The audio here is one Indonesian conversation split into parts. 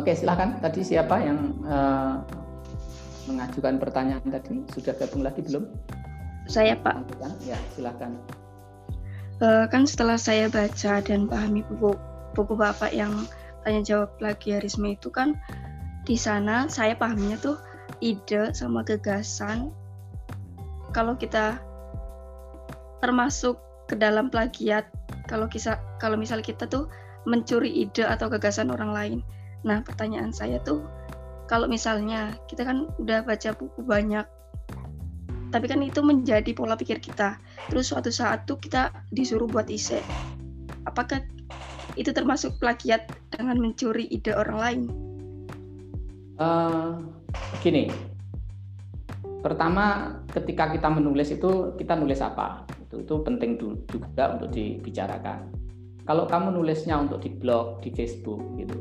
Oke, silakan. Tadi siapa yang uh, mengajukan pertanyaan tadi? Sudah gabung lagi belum? Saya, Pak. Ya, silakan. Uh, kan setelah saya baca dan pahami buku buku Bapak yang tanya jawab plagiarisme itu kan di sana saya pahamnya tuh ide sama gagasan kalau kita termasuk ke dalam plagiat kalau kisah kalau misal kita tuh mencuri ide atau gagasan orang lain. Nah, pertanyaan saya tuh kalau misalnya kita kan udah baca buku banyak tapi kan itu menjadi pola pikir kita. Terus suatu saat tuh kita disuruh buat isi. Apakah itu termasuk plagiat dengan mencuri ide orang lain? Uh, gini, pertama ketika kita menulis itu kita nulis apa? Itu itu penting juga untuk dibicarakan. Kalau kamu nulisnya untuk di blog, di Facebook gitu,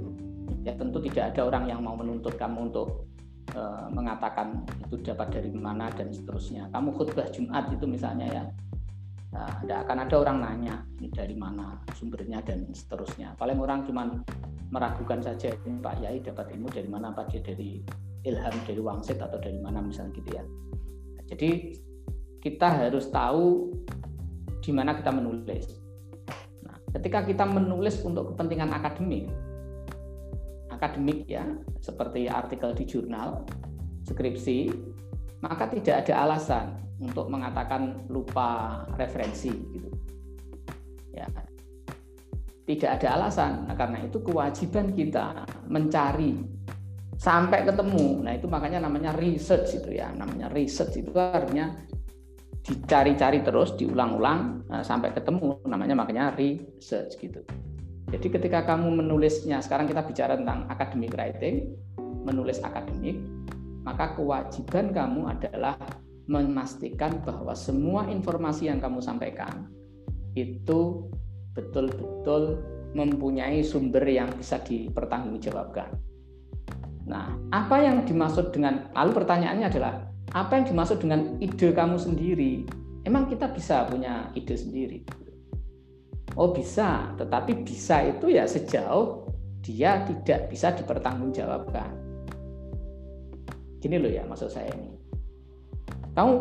ya tentu tidak ada orang yang mau menuntut kamu untuk uh, mengatakan itu dapat dari mana dan seterusnya. Kamu khutbah Jumat itu misalnya ya, nah, tidak akan ada orang nanya ini dari mana sumbernya dan seterusnya. Paling orang cuma meragukan saja ini Pak Yai dapat ilmu dari mana apa dia dari ilham dari wangsit atau dari mana misalnya gitu ya. Jadi kita harus tahu di mana kita menulis. Nah, ketika kita menulis untuk kepentingan akademik, akademik ya, seperti artikel di jurnal, skripsi, maka tidak ada alasan untuk mengatakan lupa referensi gitu. Ya. Tidak ada alasan. Nah, karena itu kewajiban kita mencari sampai ketemu. Nah, itu makanya namanya research itu ya. Namanya research itu artinya dicari-cari terus, diulang-ulang nah, sampai ketemu. Namanya makanya research gitu. Jadi ketika kamu menulisnya, sekarang kita bicara tentang academic writing, menulis akademik, maka kewajiban kamu adalah memastikan bahwa semua informasi yang kamu sampaikan itu betul-betul mempunyai sumber yang bisa dipertanggungjawabkan. Nah, apa yang dimaksud dengan lalu pertanyaannya adalah apa yang dimaksud dengan ide kamu sendiri? Emang kita bisa punya ide sendiri? Oh bisa, tetapi bisa itu ya sejauh dia tidak bisa dipertanggungjawabkan. Gini loh ya maksud saya ini. Kamu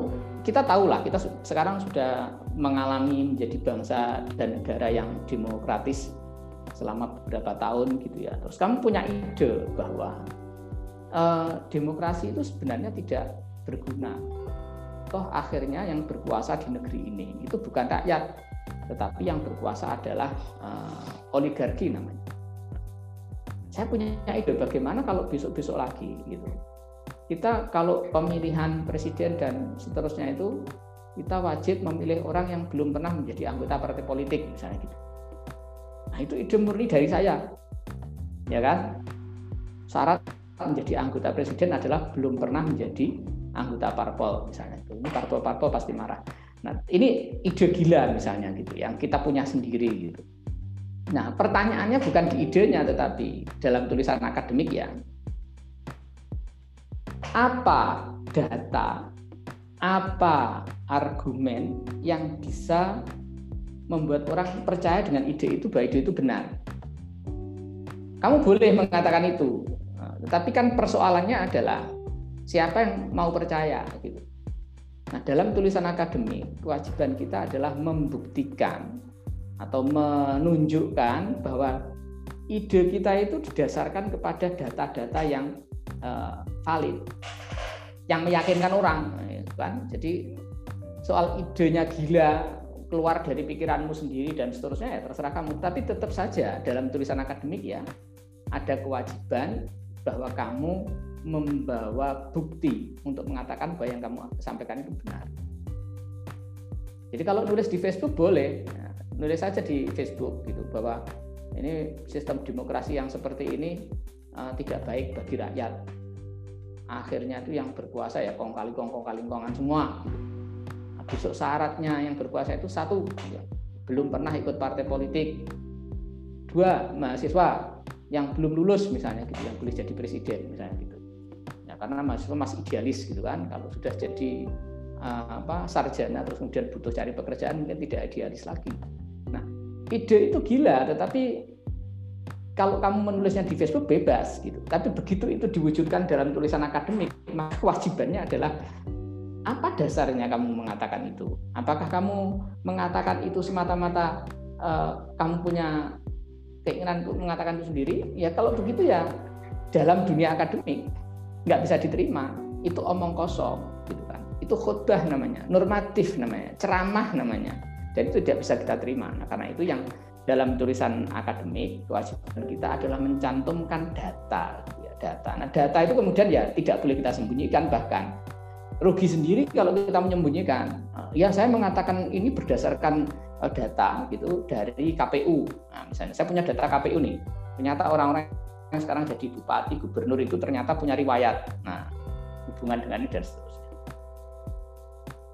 kita tahulah kita sekarang sudah mengalami menjadi bangsa dan negara yang demokratis selama beberapa tahun gitu ya. Terus kamu punya ide bahwa eh, demokrasi itu sebenarnya tidak berguna. Toh akhirnya yang berkuasa di negeri ini itu bukan rakyat, tetapi yang berkuasa adalah uh, oligarki namanya. Saya punya ide bagaimana kalau besok-besok lagi gitu. Kita kalau pemilihan presiden dan seterusnya itu kita wajib memilih orang yang belum pernah menjadi anggota partai politik misalnya gitu. Nah, itu ide murni dari saya. Ya kan? Syarat menjadi anggota presiden adalah belum pernah menjadi anggota parpol misalnya. Ini parpol-parpol pasti marah. Nah, ini ide gila misalnya gitu yang kita punya sendiri gitu. Nah, pertanyaannya bukan di idenya tetapi dalam tulisan akademik ya. Apa data, apa argumen yang bisa membuat orang percaya dengan ide itu bahwa ide itu benar. Kamu boleh mengatakan itu, tetapi kan persoalannya adalah siapa yang mau percaya gitu. Nah, dalam tulisan akademik, kewajiban kita adalah membuktikan atau menunjukkan bahwa ide kita itu didasarkan kepada data-data yang uh, valid, yang meyakinkan orang, gitu kan? Jadi soal idenya gila keluar dari pikiranmu sendiri dan seterusnya ya terserah kamu. Tapi tetap saja dalam tulisan akademik ya ada kewajiban bahwa kamu membawa bukti untuk mengatakan bahwa yang kamu sampaikan itu benar. Jadi kalau nulis di Facebook boleh, ya, nulis saja di Facebook gitu bahwa ini sistem demokrasi yang seperti ini uh, tidak baik bagi rakyat. Akhirnya itu yang berkuasa ya kong kali kong kong kali kongan semua. Nah, besok syaratnya yang berkuasa itu satu, ya, belum pernah ikut partai politik. Dua, mahasiswa yang belum lulus misalnya gitu yang boleh jadi presiden misalnya gitu karena mahasiswa masih idealis gitu kan kalau sudah jadi uh, apa sarjana terus kemudian butuh cari pekerjaan mungkin tidak idealis lagi nah ide itu gila tetapi kalau kamu menulisnya di Facebook bebas gitu. Tapi begitu itu diwujudkan dalam tulisan akademik, maka kewajibannya adalah apa dasarnya kamu mengatakan itu? Apakah kamu mengatakan itu semata-mata uh, kamu punya keinginan untuk mengatakan itu sendiri? Ya kalau begitu ya dalam dunia akademik nggak bisa diterima. Itu omong kosong, gitu kan. Itu khutbah namanya, normatif namanya, ceramah namanya. Jadi itu tidak bisa kita terima. Nah, karena itu yang dalam tulisan akademik kewajiban kita adalah mencantumkan data ya, data. Nah, data itu kemudian ya tidak boleh kita sembunyikan bahkan rugi sendiri kalau kita menyembunyikan. Ya saya mengatakan ini berdasarkan eh, data gitu dari KPU. Nah, misalnya saya punya data KPU nih. Ternyata orang-orang yang sekarang jadi bupati, gubernur itu ternyata punya riwayat. Nah, hubungan dengan ini dan seterusnya.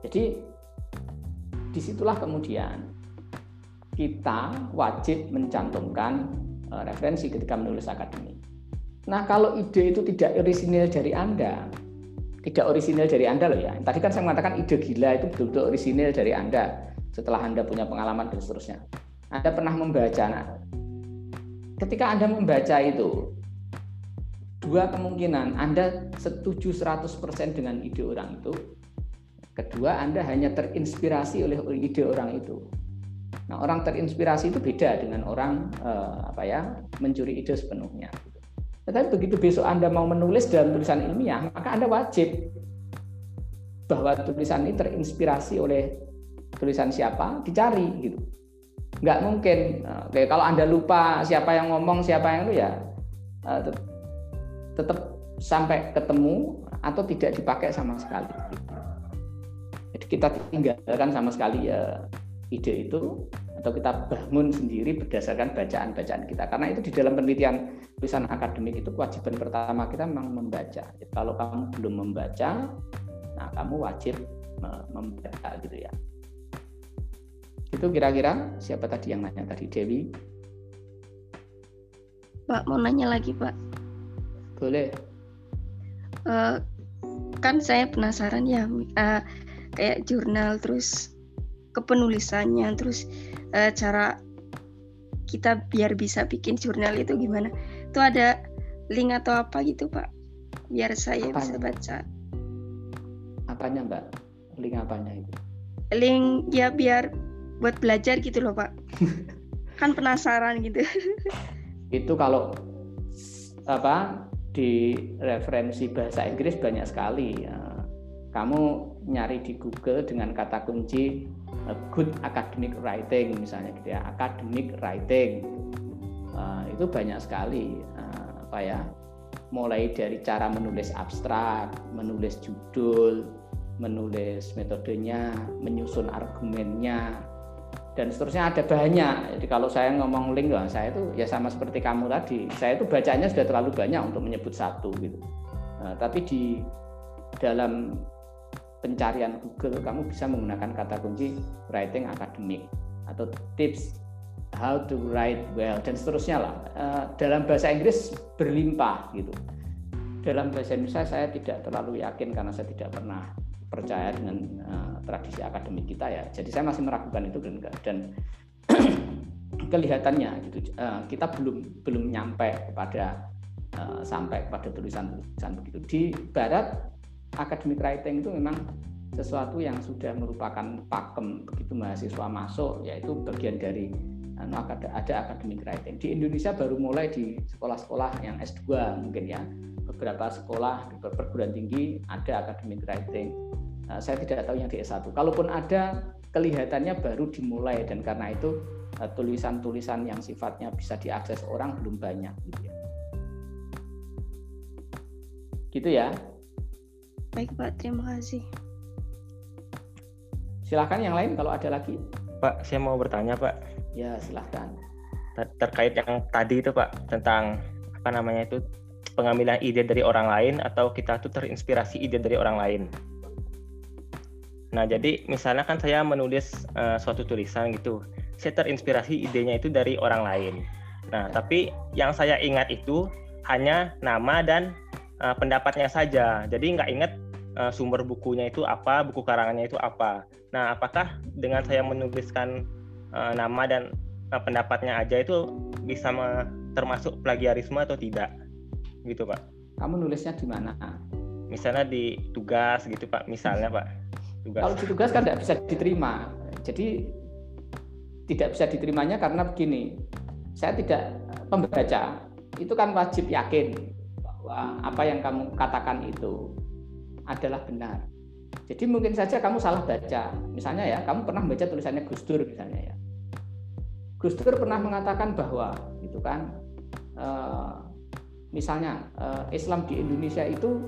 Jadi di situlah kemudian kita wajib mencantumkan uh, referensi ketika menulis akademik. Nah, kalau ide itu tidak orisinil dari Anda, tidak orisinil dari Anda loh ya. Tadi kan saya mengatakan ide gila itu betul-betul orisinil dari Anda setelah Anda punya pengalaman dan seterusnya. Anda pernah membaca. Ketika Anda membaca itu, dua kemungkinan Anda setuju 100% dengan ide orang itu. Kedua, Anda hanya terinspirasi oleh ide orang itu. Nah, orang terinspirasi itu beda dengan orang eh, apa ya mencuri ide sepenuhnya. Tetapi begitu besok Anda mau menulis dalam tulisan ilmiah, maka Anda wajib bahwa tulisan ini terinspirasi oleh tulisan siapa, dicari gitu. Nggak mungkin. Oke, kalau Anda lupa siapa yang ngomong, siapa yang itu ya eh, tetap sampai ketemu atau tidak dipakai sama sekali. Jadi kita tinggalkan sama sekali ya ide itu atau kita bangun sendiri berdasarkan bacaan-bacaan kita. Karena itu di dalam penelitian tulisan akademik itu kewajiban pertama kita memang membaca. Jadi, kalau kamu belum membaca, nah kamu wajib membaca gitu ya. Itu kira-kira siapa tadi yang nanya tadi Dewi? Pak mau nanya lagi Pak. Boleh. Uh, kan saya penasaran ya uh, kayak jurnal terus kepenulisannya terus uh, cara kita biar bisa bikin jurnal itu gimana itu ada link atau apa gitu pak biar saya apanya? bisa baca apanya mbak link apanya itu link ya biar buat belajar gitu loh pak. Kan penasaran gitu. Itu kalau apa di referensi bahasa Inggris banyak sekali ya. kamu nyari di Google dengan kata kunci good academic writing misalnya gitu ya academic writing. Uh, itu banyak sekali uh, apa ya mulai dari cara menulis abstrak menulis judul menulis metodenya menyusun argumennya dan seterusnya ada banyak. Jadi kalau saya ngomong link lah saya itu ya sama seperti kamu tadi. Saya itu bacanya sudah terlalu banyak untuk menyebut satu gitu. Nah, tapi di dalam pencarian Google kamu bisa menggunakan kata kunci writing academic atau tips how to write well dan seterusnya lah. Eh, dalam bahasa Inggris berlimpah gitu. Dalam bahasa Indonesia saya tidak terlalu yakin karena saya tidak pernah percaya dengan uh, tradisi akademik kita ya. Jadi saya masih meragukan itu dan dan kelihatannya gitu. Uh, kita belum belum nyampe kepada uh, sampai kepada tulisan-tulisan begitu. Di barat academic writing itu memang sesuatu yang sudah merupakan pakem begitu mahasiswa masuk yaitu bagian dari ada, ada academic writing. Di Indonesia baru mulai di sekolah-sekolah yang S2 mungkin ya. Beberapa sekolah di perguruan tinggi ada academic writing saya tidak tahu yang di S1 kalaupun ada kelihatannya baru dimulai dan karena itu eh, tulisan-tulisan yang sifatnya bisa diakses orang belum banyak gitu ya gitu ya Baik Pak, terima kasih. Silahkan yang lain kalau ada lagi. Pak, saya mau bertanya Pak. Ya silahkan. Ter terkait yang tadi itu Pak tentang apa namanya itu pengambilan ide dari orang lain atau kita tuh terinspirasi ide dari orang lain. Nah jadi misalnya kan saya menulis uh, suatu tulisan gitu, saya terinspirasi idenya itu dari orang lain. Nah tapi yang saya ingat itu hanya nama dan uh, pendapatnya saja. Jadi nggak ingat uh, sumber bukunya itu apa, buku karangannya itu apa. Nah, apakah dengan saya menuliskan uh, nama dan uh, pendapatnya aja itu bisa termasuk plagiarisme atau tidak gitu pak kamu nulisnya di mana misalnya di tugas gitu pak misalnya pak tugas. kalau di tugas kan tidak bisa diterima jadi tidak bisa diterimanya karena begini saya tidak pembaca itu kan wajib yakin bahwa apa yang kamu katakan itu adalah benar jadi mungkin saja kamu salah baca. Misalnya ya, kamu pernah baca tulisannya Gus Dur misalnya ya. Gus Dur pernah mengatakan bahwa gitu kan uh, misalnya uh, Islam di Indonesia itu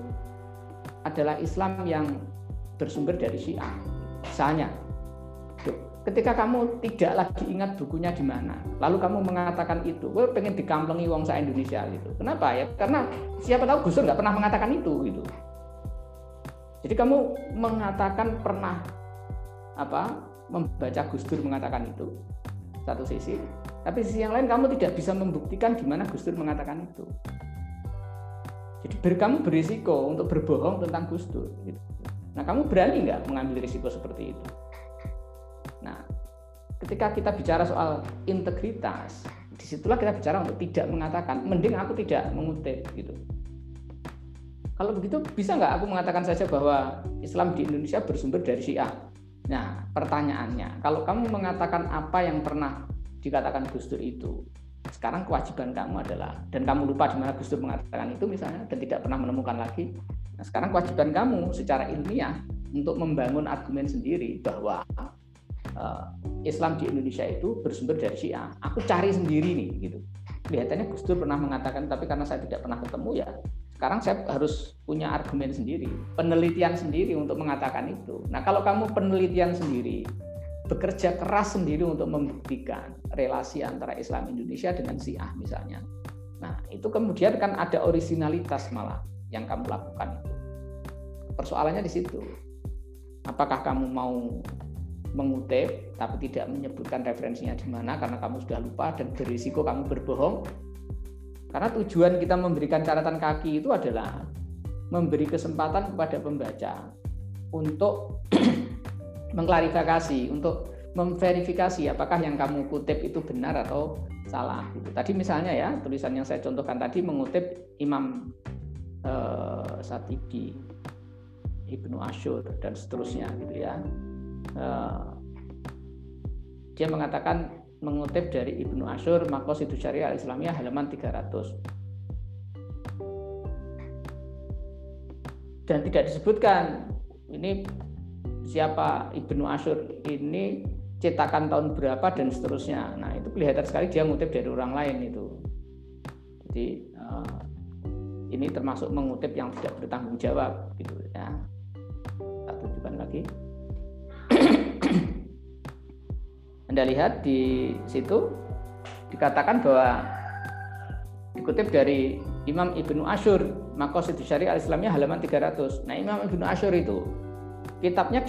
adalah Islam yang bersumber dari Syiah. Misalnya, ketika kamu tidak lagi ingat bukunya di mana, lalu kamu mengatakan itu, gue pengen dikamplengi wong sa Indonesia gitu. Kenapa ya? Karena siapa tahu Gus Dur nggak pernah mengatakan itu gitu. Jadi kamu mengatakan pernah apa membaca Gus Dur mengatakan itu satu sisi, tapi sisi yang lain kamu tidak bisa membuktikan di mana Gus Dur mengatakan itu. Jadi ber, kamu berisiko untuk berbohong tentang Gus Dur. Gitu. Nah kamu berani nggak mengambil risiko seperti itu? Nah ketika kita bicara soal integritas, di situlah kita bicara untuk tidak mengatakan, mending aku tidak mengutip gitu. Kalau begitu bisa nggak aku mengatakan saja bahwa Islam di Indonesia bersumber dari Syiah? Nah, pertanyaannya, kalau kamu mengatakan apa yang pernah dikatakan Gus Dur itu, sekarang kewajiban kamu adalah dan kamu lupa di mana Gus Dur mengatakan itu misalnya dan tidak pernah menemukan lagi. Nah, sekarang kewajiban kamu secara ilmiah untuk membangun argumen sendiri bahwa uh, Islam di Indonesia itu bersumber dari Syiah. Aku cari sendiri nih gitu. Kelihatannya Gus Dur pernah mengatakan tapi karena saya tidak pernah ketemu ya sekarang saya harus punya argumen sendiri, penelitian sendiri untuk mengatakan itu. Nah, kalau kamu penelitian sendiri, bekerja keras sendiri untuk membuktikan relasi antara Islam Indonesia dengan Syiah misalnya. Nah, itu kemudian kan ada originalitas malah yang kamu lakukan itu. Persoalannya di situ. Apakah kamu mau mengutip tapi tidak menyebutkan referensinya di mana karena kamu sudah lupa dan berisiko kamu berbohong karena tujuan kita memberikan catatan kaki itu adalah memberi kesempatan kepada pembaca untuk mengklarifikasi, untuk memverifikasi apakah yang kamu kutip itu benar atau salah. Gitu. Tadi misalnya ya tulisan yang saya contohkan tadi mengutip Imam uh, Satibi, Ibnu Ashur dan seterusnya gitu ya. Uh, dia mengatakan mengutip dari Ibnu Ashur Maqasidus Syariah Islamiyah halaman 300 dan tidak disebutkan ini siapa Ibnu Ashur ini cetakan tahun berapa dan seterusnya. Nah itu kelihatan sekali dia mengutip dari orang lain itu. Jadi uh, ini termasuk mengutip yang tidak bertanggung jawab gitu ya tak tunjukkan lagi anda lihat di situ dikatakan bahwa dikutip dari Imam Ibnu Ashur Maqasid Syariah Al-Islamiyah halaman 300. Nah, Imam Ibnu Ashur itu kitabnya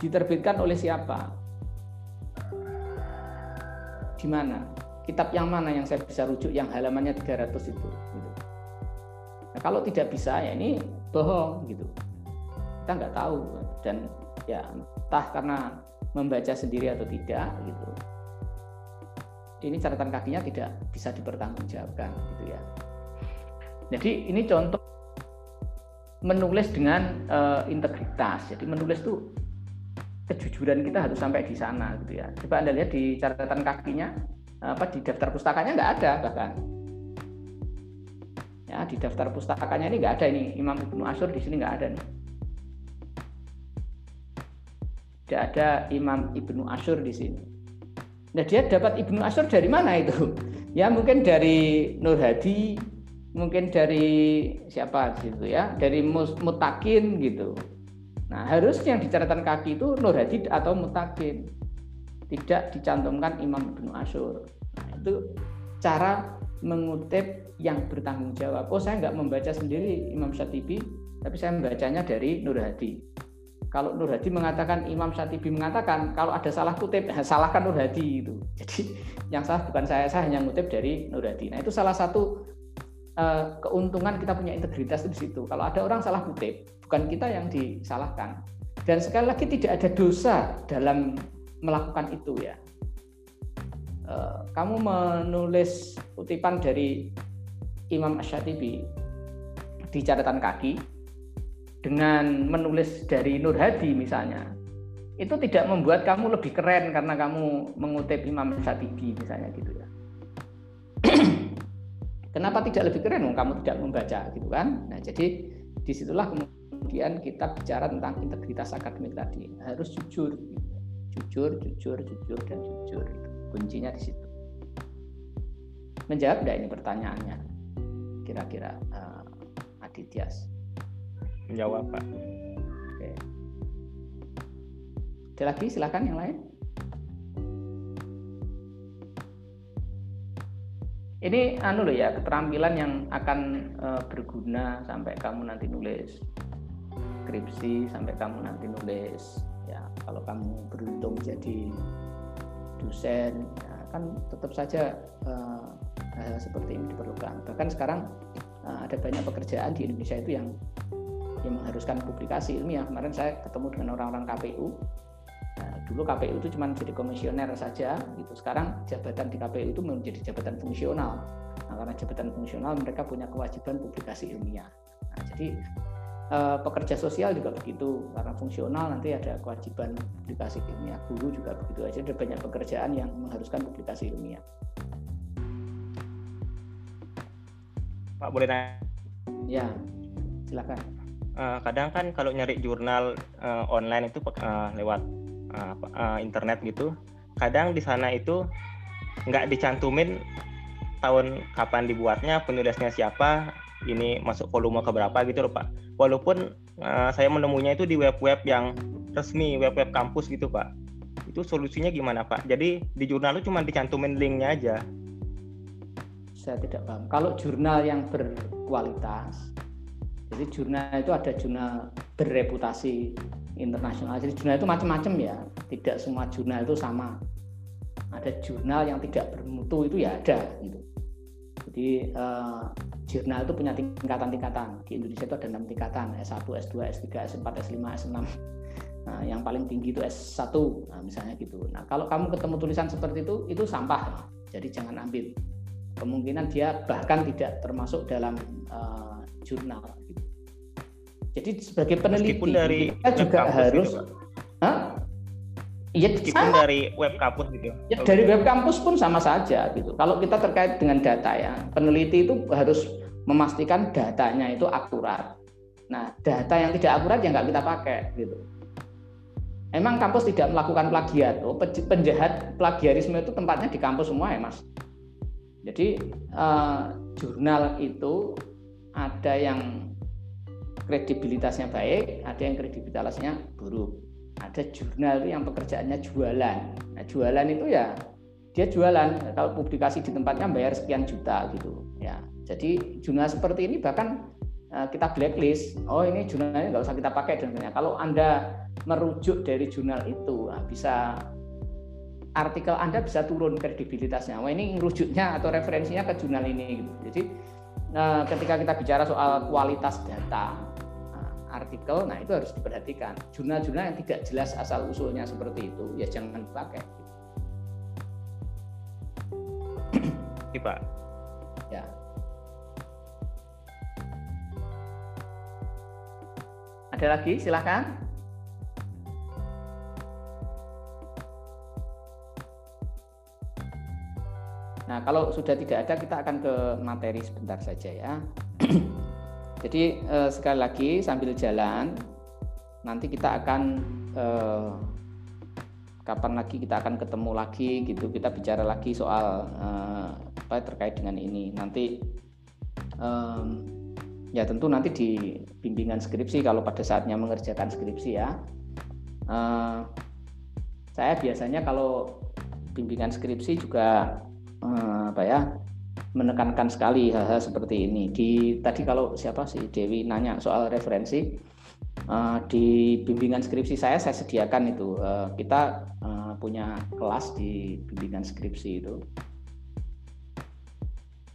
diterbitkan oleh siapa? Di mana? Kitab yang mana yang saya bisa rujuk yang halamannya 300 itu gitu. Nah, kalau tidak bisa ya ini bohong gitu. Kita nggak tahu dan ya entah karena membaca sendiri atau tidak gitu. Ini catatan kakinya tidak bisa dipertanggungjawabkan gitu ya. Jadi ini contoh menulis dengan uh, integritas. Jadi menulis itu kejujuran kita harus sampai di sana gitu ya. Coba anda lihat di catatan kakinya apa di daftar pustakanya nggak ada bahkan ya di daftar pustakanya ini nggak ada ini Imam Ibnu Asyur di sini nggak ada nih tidak ada Imam Ibnu Asyur di sini. Nah dia dapat Ibnu Asyur dari mana itu? Ya mungkin dari Nur Hadi, mungkin dari siapa gitu ya, dari Mutakin gitu. Nah harusnya yang di catatan kaki itu Nur Hadi atau Mutakin, tidak dicantumkan Imam Ibnu Asyur. Nah itu cara mengutip yang bertanggung jawab. Oh saya nggak membaca sendiri Imam Syatibi, tapi saya membacanya dari Nur Hadi. Kalau Nur Hadi mengatakan Imam Syatibi mengatakan kalau ada salah kutip salahkan Nur Hadi itu jadi yang salah bukan saya saya hanya ngutip dari Nur Hadi. Nah itu salah satu uh, keuntungan kita punya integritas di situ. Kalau ada orang salah kutip bukan kita yang disalahkan. Dan sekali lagi tidak ada dosa dalam melakukan itu ya kamu menulis kutipan dari Imam Ash-Shatibi di catatan kaki dengan menulis dari Nur Hadi misalnya itu tidak membuat kamu lebih keren karena kamu mengutip Imam Shatibi misalnya gitu ya. Kenapa tidak lebih keren? Kamu tidak membaca gitu kan? Nah jadi di situlah kemudian kita bicara tentang integritas akademik tadi. Harus jujur jujur jujur jujur dan jujur itu kuncinya di situ. Menjawab tidak ini pertanyaannya? Kira-kira uh, Adityas menjawab pak. Oke. Ada lagi? Silakan yang lain. Ini anu loh ya keterampilan yang akan uh, berguna sampai kamu nanti nulis skripsi sampai kamu nanti nulis ya kalau kamu beruntung jadi dosen ya, kan tetap saja uh, hal seperti ini diperlukan bahkan sekarang uh, ada banyak pekerjaan di Indonesia itu yang yang mengharuskan publikasi ilmiah kemarin saya ketemu dengan orang-orang KPU Nah, dulu KPU itu cuma jadi komisioner saja, gitu. Sekarang jabatan di KPU itu menjadi jabatan fungsional. Nah, karena jabatan fungsional mereka punya kewajiban publikasi ilmiah. Nah, jadi eh, pekerja sosial juga begitu, karena fungsional nanti ada kewajiban publikasi ilmiah. Guru juga begitu aja, ada banyak pekerjaan yang mengharuskan publikasi ilmiah. Pak boleh nanya? Ya, silakan. Uh, kadang kan kalau nyari jurnal uh, online itu uh, lewat uh, uh, internet gitu kadang di sana itu nggak dicantumin tahun kapan dibuatnya penulisnya siapa ini masuk volume ke berapa gitu loh pak walaupun uh, saya menemunya itu di web-web yang resmi web-web kampus gitu pak itu solusinya gimana pak jadi di jurnal itu cuma dicantumin linknya aja saya tidak paham kalau jurnal yang berkualitas jadi jurnal itu ada jurnal berreputasi internasional. Jadi jurnal itu macam-macam ya. Tidak semua jurnal itu sama. Ada jurnal yang tidak bermutu itu ya ada gitu. Jadi eh, jurnal itu punya tingkatan-tingkatan. Di Indonesia itu ada enam tingkatan, S1, S2, S3, S4, S5, S6. Nah, yang paling tinggi itu S1, nah, misalnya gitu. Nah, kalau kamu ketemu tulisan seperti itu, itu sampah. Jadi jangan ambil. Kemungkinan dia bahkan tidak termasuk dalam uh, jurnal. Gitu. Jadi sebagai peneliti Meskipun dari kita juga harus, gitu, Iya, meskipun sama. dari web kampus gitu. Ya, okay. dari web kampus pun sama saja gitu. Kalau kita terkait dengan data ya, peneliti itu harus memastikan datanya itu akurat. Nah, data yang tidak akurat ya nggak kita pakai gitu. Emang kampus tidak melakukan plagiat, oh, penjahat plagiarisme itu tempatnya di kampus semua ya mas. Jadi eh, jurnal itu ada yang kredibilitasnya baik, ada yang kredibilitasnya buruk. Ada jurnal yang pekerjaannya jualan. Nah, jualan itu ya dia jualan. Kalau publikasi di tempatnya bayar sekian juta gitu. Ya, jadi jurnal seperti ini bahkan uh, kita blacklist. Oh ini jurnalnya nggak usah kita pakai dan. Kalau anda merujuk dari jurnal itu, nah, bisa artikel Anda bisa turun kredibilitasnya. Wah ini rujuknya atau referensinya ke jurnal ini. Gitu. Jadi nah, ketika kita bicara soal kualitas data, artikel, nah itu harus diperhatikan. Jurnal-jurnal yang tidak jelas asal usulnya seperti itu, ya jangan dipakai. Iya Pak. Ya. Ada lagi? Silahkan. Nah, kalau sudah tidak ada, kita akan ke materi sebentar saja ya. Jadi eh, sekali lagi sambil jalan nanti kita akan eh, kapan lagi kita akan ketemu lagi gitu. Kita bicara lagi soal eh, apa terkait dengan ini. Nanti eh, ya tentu nanti di bimbingan skripsi kalau pada saatnya mengerjakan skripsi ya. Eh, saya biasanya kalau bimbingan skripsi juga eh, apa ya menekankan sekali hal-hal seperti ini. Di tadi kalau siapa sih Dewi nanya soal referensi uh, di bimbingan skripsi saya saya sediakan itu uh, kita uh, punya kelas di bimbingan skripsi itu.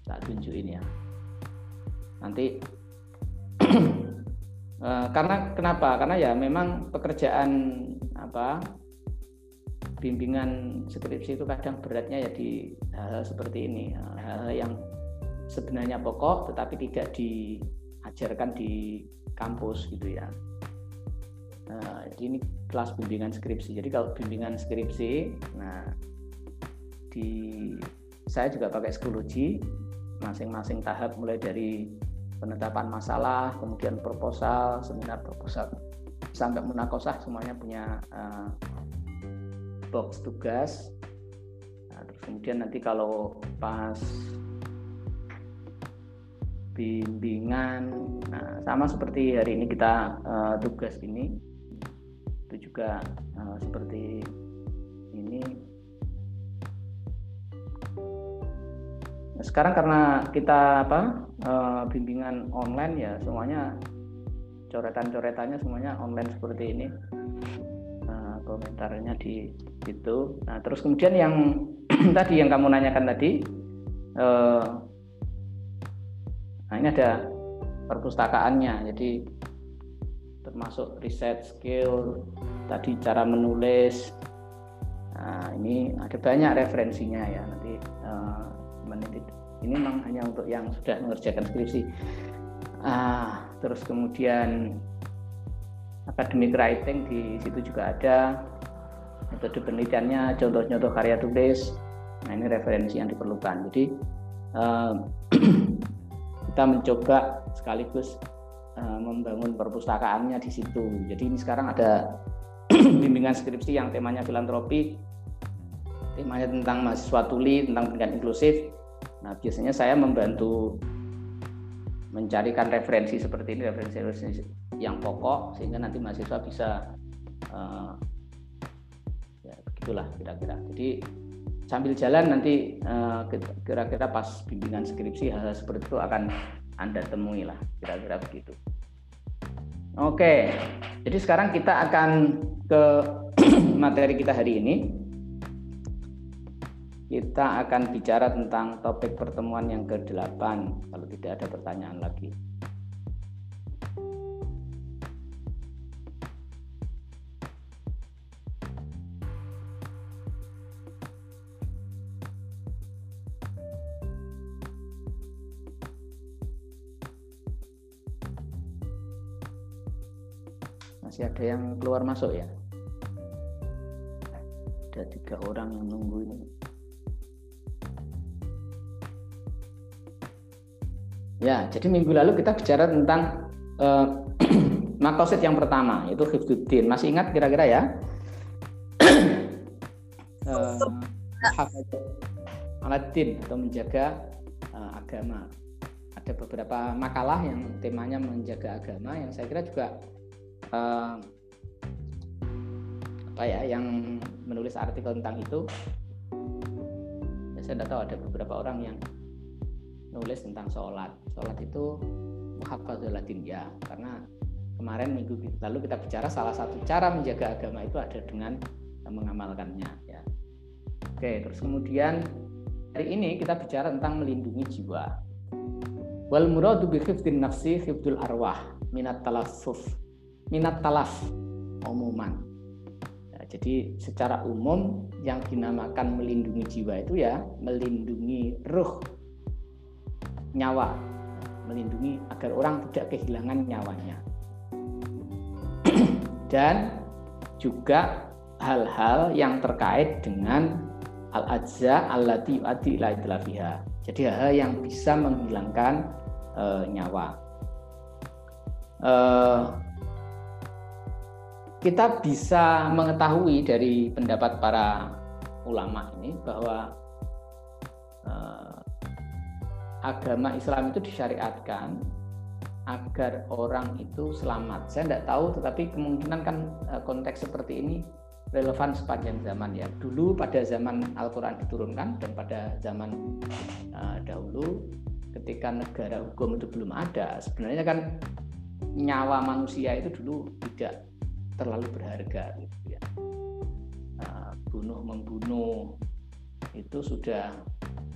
Tak tunjukin ya. Nanti uh, karena kenapa? Karena ya memang pekerjaan apa bimbingan skripsi itu kadang beratnya ya di hal, -hal seperti ini hal-hal yang sebenarnya pokok tetapi tidak diajarkan di kampus gitu ya. Nah ini kelas bimbingan skripsi. Jadi kalau bimbingan skripsi nah di saya juga pakai psikologi masing-masing tahap mulai dari penetapan masalah kemudian proposal seminar proposal sampai munakosah semuanya punya uh, box tugas. Nah, terus kemudian nanti kalau pas bimbingan nah sama seperti hari ini kita uh, tugas ini itu juga uh, seperti ini. Nah, sekarang karena kita apa uh, bimbingan online ya semuanya coretan-coretannya semuanya online seperti ini komentarnya di situ. Nah, terus kemudian yang tadi yang kamu nanyakan tadi, eh, nah ini ada perpustakaannya. Jadi termasuk riset skill, tadi cara menulis. Nah, ini ada banyak referensinya ya. Nanti eh, ini memang hanya untuk yang sudah mengerjakan skripsi. Ah, terus kemudian academic writing di situ juga ada. Metode penelitiannya contoh-contoh karya tulis. Nah ini referensi yang diperlukan. Jadi uh, kita mencoba sekaligus uh, membangun perpustakaannya di situ. Jadi ini sekarang ada bimbingan skripsi yang temanya filantropi temanya tentang mahasiswa tuli tentang pendidikan inklusif. Nah biasanya saya membantu mencarikan referensi seperti ini referensi-referensi yang pokok sehingga nanti mahasiswa bisa uh, ya begitulah kira-kira. Jadi sambil jalan nanti uh, kira-kira pas bimbingan skripsi hal, hal seperti itu akan anda temui lah kira-kira begitu. Oke jadi sekarang kita akan ke materi kita hari ini kita akan bicara tentang topik pertemuan yang ke-8 kalau tidak ada pertanyaan lagi. Masih ada yang keluar masuk ya? Ada tiga orang yang nunggu ini. Ya, jadi minggu lalu kita bicara tentang uh, makosid yang pertama, yaitu hifduddin. Masih ingat kira-kira ya? uh, Aladin atau menjaga uh, agama. Ada beberapa makalah yang temanya menjaga agama yang saya kira juga uh, apa ya yang menulis artikel tentang itu. Ya, saya tidak tahu ada beberapa orang yang nulis tentang sholat. Sholat itu muhafadzulatin ya, karena kemarin minggu lalu kita bicara salah satu cara menjaga agama itu ada dengan mengamalkannya ya. Oke, terus kemudian hari ini kita bicara tentang melindungi jiwa. Wal muradu bi khifdin nafsi khifdul arwah minat talassuf minat talaf umuman. Ya, jadi secara umum yang dinamakan melindungi jiwa itu ya melindungi ruh nyawa melindungi agar orang tidak kehilangan nyawanya dan juga hal-hal yang terkait dengan al-ajza allati yu'addi ila itlafiha. Jadi hal-hal yang bisa menghilangkan e, nyawa. E, kita bisa mengetahui dari pendapat para ulama ini bahwa agama Islam itu disyariatkan agar orang itu selamat. Saya tidak tahu, tetapi kemungkinan kan eh, konteks seperti ini relevan sepanjang zaman ya. Dulu pada zaman Al-Quran diturunkan dan pada zaman uh, dahulu ketika negara hukum itu belum ada, sebenarnya kan nyawa manusia itu dulu tidak terlalu berharga gitu ya. Uh, bunuh membunuh itu sudah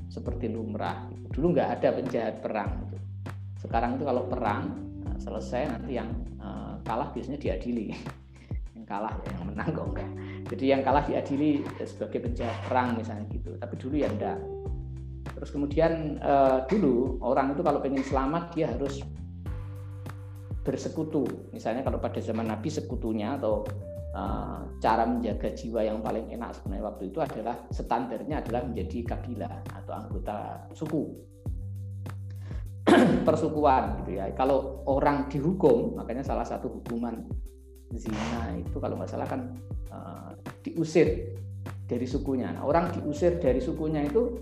seperti lumrah. Dulu nggak ada penjahat perang. Gitu. Sekarang itu kalau perang nah, selesai nanti yang uh, kalah biasanya diadili. yang kalah ya yang menang kok enggak jadi yang kalah diadili sebagai penjahat perang misalnya gitu tapi dulu ya enggak terus kemudian dulu orang itu kalau pengen selamat dia harus bersekutu misalnya kalau pada zaman Nabi sekutunya atau cara menjaga jiwa yang paling enak sebenarnya waktu itu adalah standarnya adalah menjadi kabilah atau anggota suku persukuan gitu ya kalau orang dihukum makanya salah satu hukuman zina itu kalau nggak salah kan uh, diusir dari sukunya. Nah, orang diusir dari sukunya itu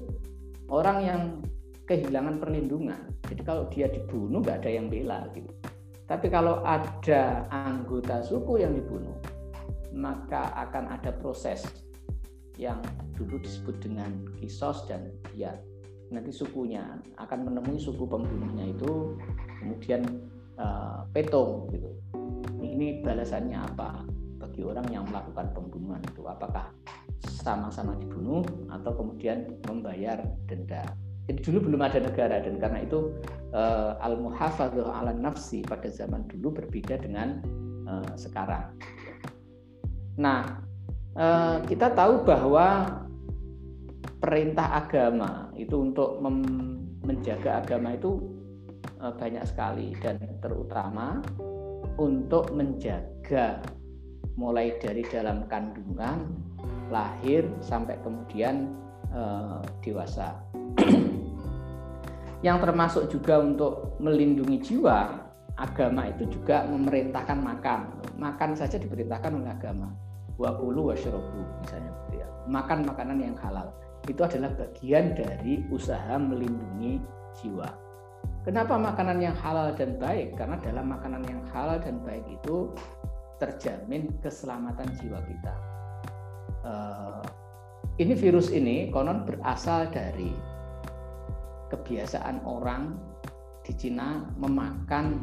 orang yang kehilangan perlindungan. Jadi kalau dia dibunuh nggak ada yang bela gitu. Tapi kalau ada anggota suku yang dibunuh, maka akan ada proses yang dulu disebut dengan kisos dan dia nanti sukunya akan menemui suku pembunuhnya itu kemudian uh, petung gitu. Ini balasannya apa bagi orang yang melakukan pembunuhan itu? Apakah sama-sama dibunuh atau kemudian membayar denda? Jadi dulu belum ada negara dan karena itu uh, al muhafadzah ala nafsi pada zaman dulu berbeda dengan uh, sekarang. Nah, uh, kita tahu bahwa perintah agama itu untuk menjaga agama itu uh, banyak sekali dan terutama untuk menjaga mulai dari dalam kandungan, lahir sampai kemudian uh, dewasa. Yang termasuk juga untuk melindungi jiwa agama itu juga memerintahkan makan makan saja diperintahkan oleh agama wa kulu washrobu misalnya gitu ya. Makan makanan yang halal. Itu adalah bagian dari usaha melindungi jiwa. Kenapa makanan yang halal dan baik? Karena dalam makanan yang halal dan baik itu terjamin keselamatan jiwa kita. Uh, ini virus ini konon berasal dari kebiasaan orang di Cina memakan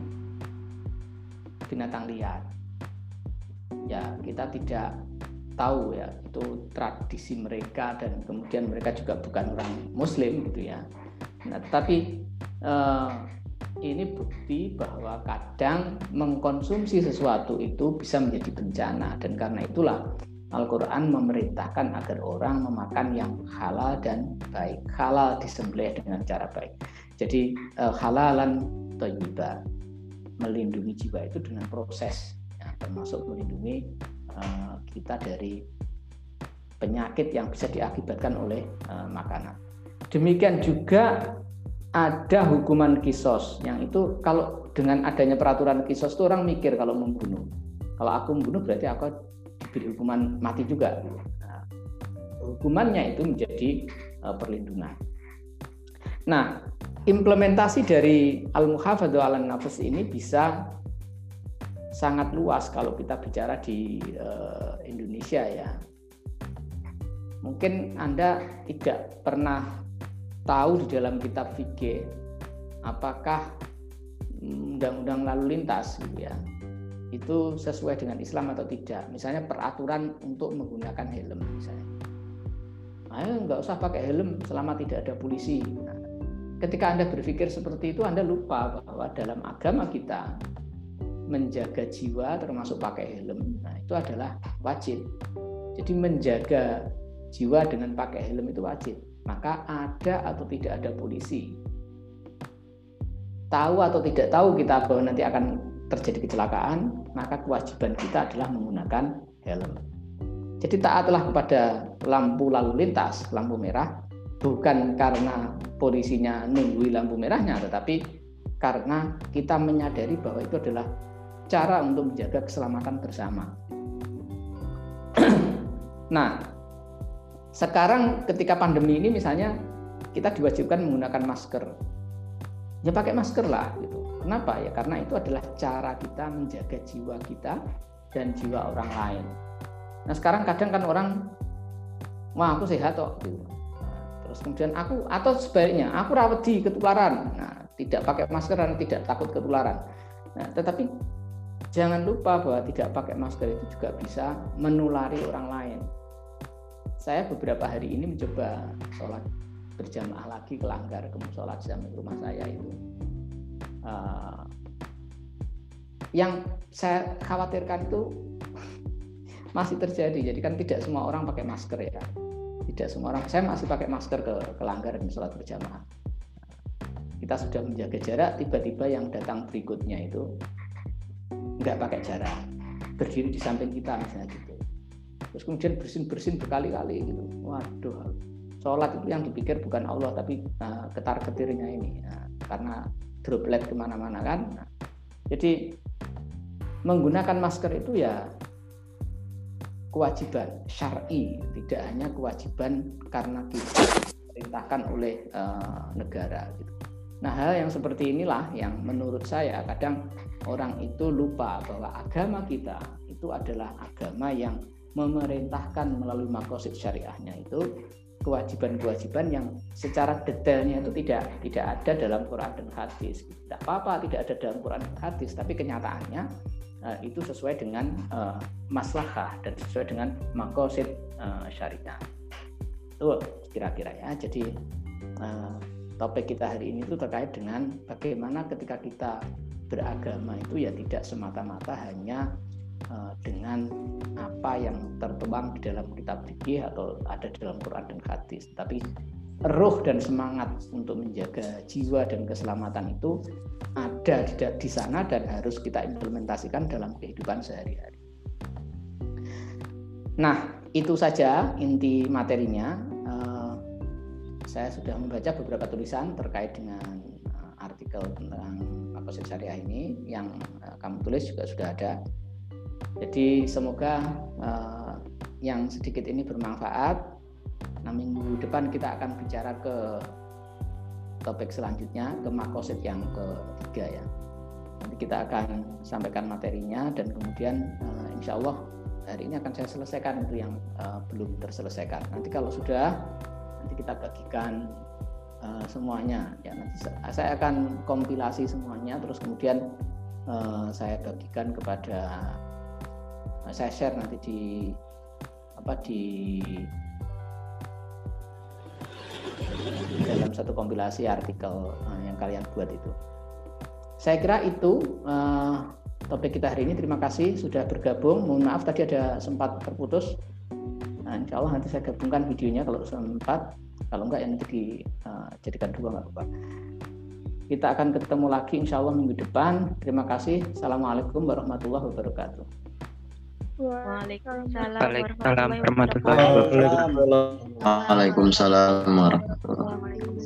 binatang liar. Ya, kita tidak tahu ya itu tradisi mereka dan kemudian mereka juga bukan orang muslim gitu ya. Nah, tapi eh, ini bukti bahwa kadang mengkonsumsi sesuatu itu bisa menjadi bencana dan karena itulah Al-Quran memerintahkan agar orang memakan yang halal dan baik. Halal disembelih dengan cara baik. Jadi uh, halalan toyiba melindungi jiwa itu dengan proses, ya, termasuk melindungi uh, kita dari penyakit yang bisa diakibatkan oleh uh, makanan. Demikian juga ada hukuman kisos yang itu kalau dengan adanya peraturan kisos itu orang mikir kalau membunuh. Kalau aku membunuh berarti aku diberi hukuman mati juga. Nah, hukumannya itu menjadi uh, perlindungan. Nah, implementasi dari al-muhafadzah ala nafas ini bisa sangat luas kalau kita bicara di uh, Indonesia ya. Mungkin Anda tidak pernah tahu di dalam kitab fikih apakah undang-undang lalu lintas gitu ya itu sesuai dengan Islam atau tidak. Misalnya peraturan untuk menggunakan helm misalnya. Ayo nggak usah pakai helm selama tidak ada polisi. Nah, ketika Anda berpikir seperti itu, Anda lupa bahwa dalam agama kita menjaga jiwa termasuk pakai helm. Nah, itu adalah wajib. Jadi menjaga jiwa dengan pakai helm itu wajib. Maka ada atau tidak ada polisi. Tahu atau tidak tahu kita bahwa nanti akan terjadi kecelakaan, maka kewajiban kita adalah menggunakan helm. Jadi taatlah kepada lampu lalu lintas, lampu merah, bukan karena polisinya nunggu lampu merahnya, tetapi karena kita menyadari bahwa itu adalah cara untuk menjaga keselamatan bersama. nah, sekarang ketika pandemi ini misalnya kita diwajibkan menggunakan masker. Ya pakai masker lah gitu Kenapa ya? Karena itu adalah cara kita menjaga jiwa kita dan jiwa orang lain. Nah sekarang kadang kan orang, wah aku sehat kok. Gitu. terus kemudian aku atau sebaliknya aku rawat di ketularan. Nah tidak pakai masker dan tidak takut ketularan. Nah tetapi jangan lupa bahwa tidak pakai masker itu juga bisa menulari orang lain. Saya beberapa hari ini mencoba sholat berjamaah lagi ke Langgar, ke sholat jam rumah saya itu uh, yang saya khawatirkan itu masih terjadi. Jadi kan tidak semua orang pakai masker ya. Tidak semua orang. Saya masih pakai masker ke kelanggar dan sholat berjamaah. Kita sudah menjaga jarak, tiba-tiba yang datang berikutnya itu nggak pakai jarak, berdiri di samping kita misalnya gitu. Terus kemudian bersin-bersin berkali-kali gitu. Waduh, sholat itu yang dipikir bukan Allah tapi uh, ketar ketirnya ini nah, karena droplet ke mana-mana kan. Nah, jadi menggunakan masker itu ya kewajiban syar'i, tidak hanya kewajiban karena diperintahkan oleh uh, negara. Gitu. Nah hal yang seperti inilah yang menurut saya kadang orang itu lupa bahwa agama kita itu adalah agama yang memerintahkan melalui makosid syariahnya itu kewajiban-kewajiban yang secara detailnya itu tidak tidak ada dalam Quran dan hadis. Tidak apa-apa tidak ada dalam Quran dan hadis, tapi kenyataannya uh, itu sesuai dengan uh, maslahah dan sesuai dengan makosid uh, syariah. Itu kira-kira ya. Jadi uh, topik kita hari ini itu terkait dengan bagaimana ketika kita beragama itu ya tidak semata-mata hanya uh, dengan apa yang tertuang di dalam kitab fikih atau ada dalam Quran dan hadis, tapi roh dan semangat untuk menjaga jiwa dan keselamatan itu ada di sana dan harus kita implementasikan dalam kehidupan sehari-hari. Nah, itu saja inti materinya. Saya sudah membaca beberapa tulisan terkait dengan uh, artikel tentang makosid syariah ini yang uh, kamu tulis juga sudah ada. Jadi semoga uh, yang sedikit ini bermanfaat. Nah minggu depan kita akan bicara ke topik selanjutnya ke makosid yang ketiga ya. Nanti kita akan sampaikan materinya dan kemudian uh, insya Allah hari ini akan saya selesaikan itu yang uh, belum terselesaikan. Nanti kalau sudah nanti kita bagikan uh, semuanya ya nanti saya akan kompilasi semuanya terus kemudian uh, saya bagikan kepada uh, saya share nanti di apa di dalam satu kompilasi artikel yang kalian buat itu. Saya kira itu uh, topik kita hari ini. Terima kasih sudah bergabung. Mohon maaf tadi ada sempat terputus. Nah, insya Allah nanti saya gabungkan videonya kalau sempat. Kalau enggak ya nanti dijadikan uh, dua nggak apa-apa. Kita akan ketemu lagi insya Allah minggu depan. Terima kasih. Assalamualaikum warahmatullahi wabarakatuh. Waalaikumsalam warahmatullahi wabarakatuh. Waalaikumsalam warahmatullahi wabarakatuh.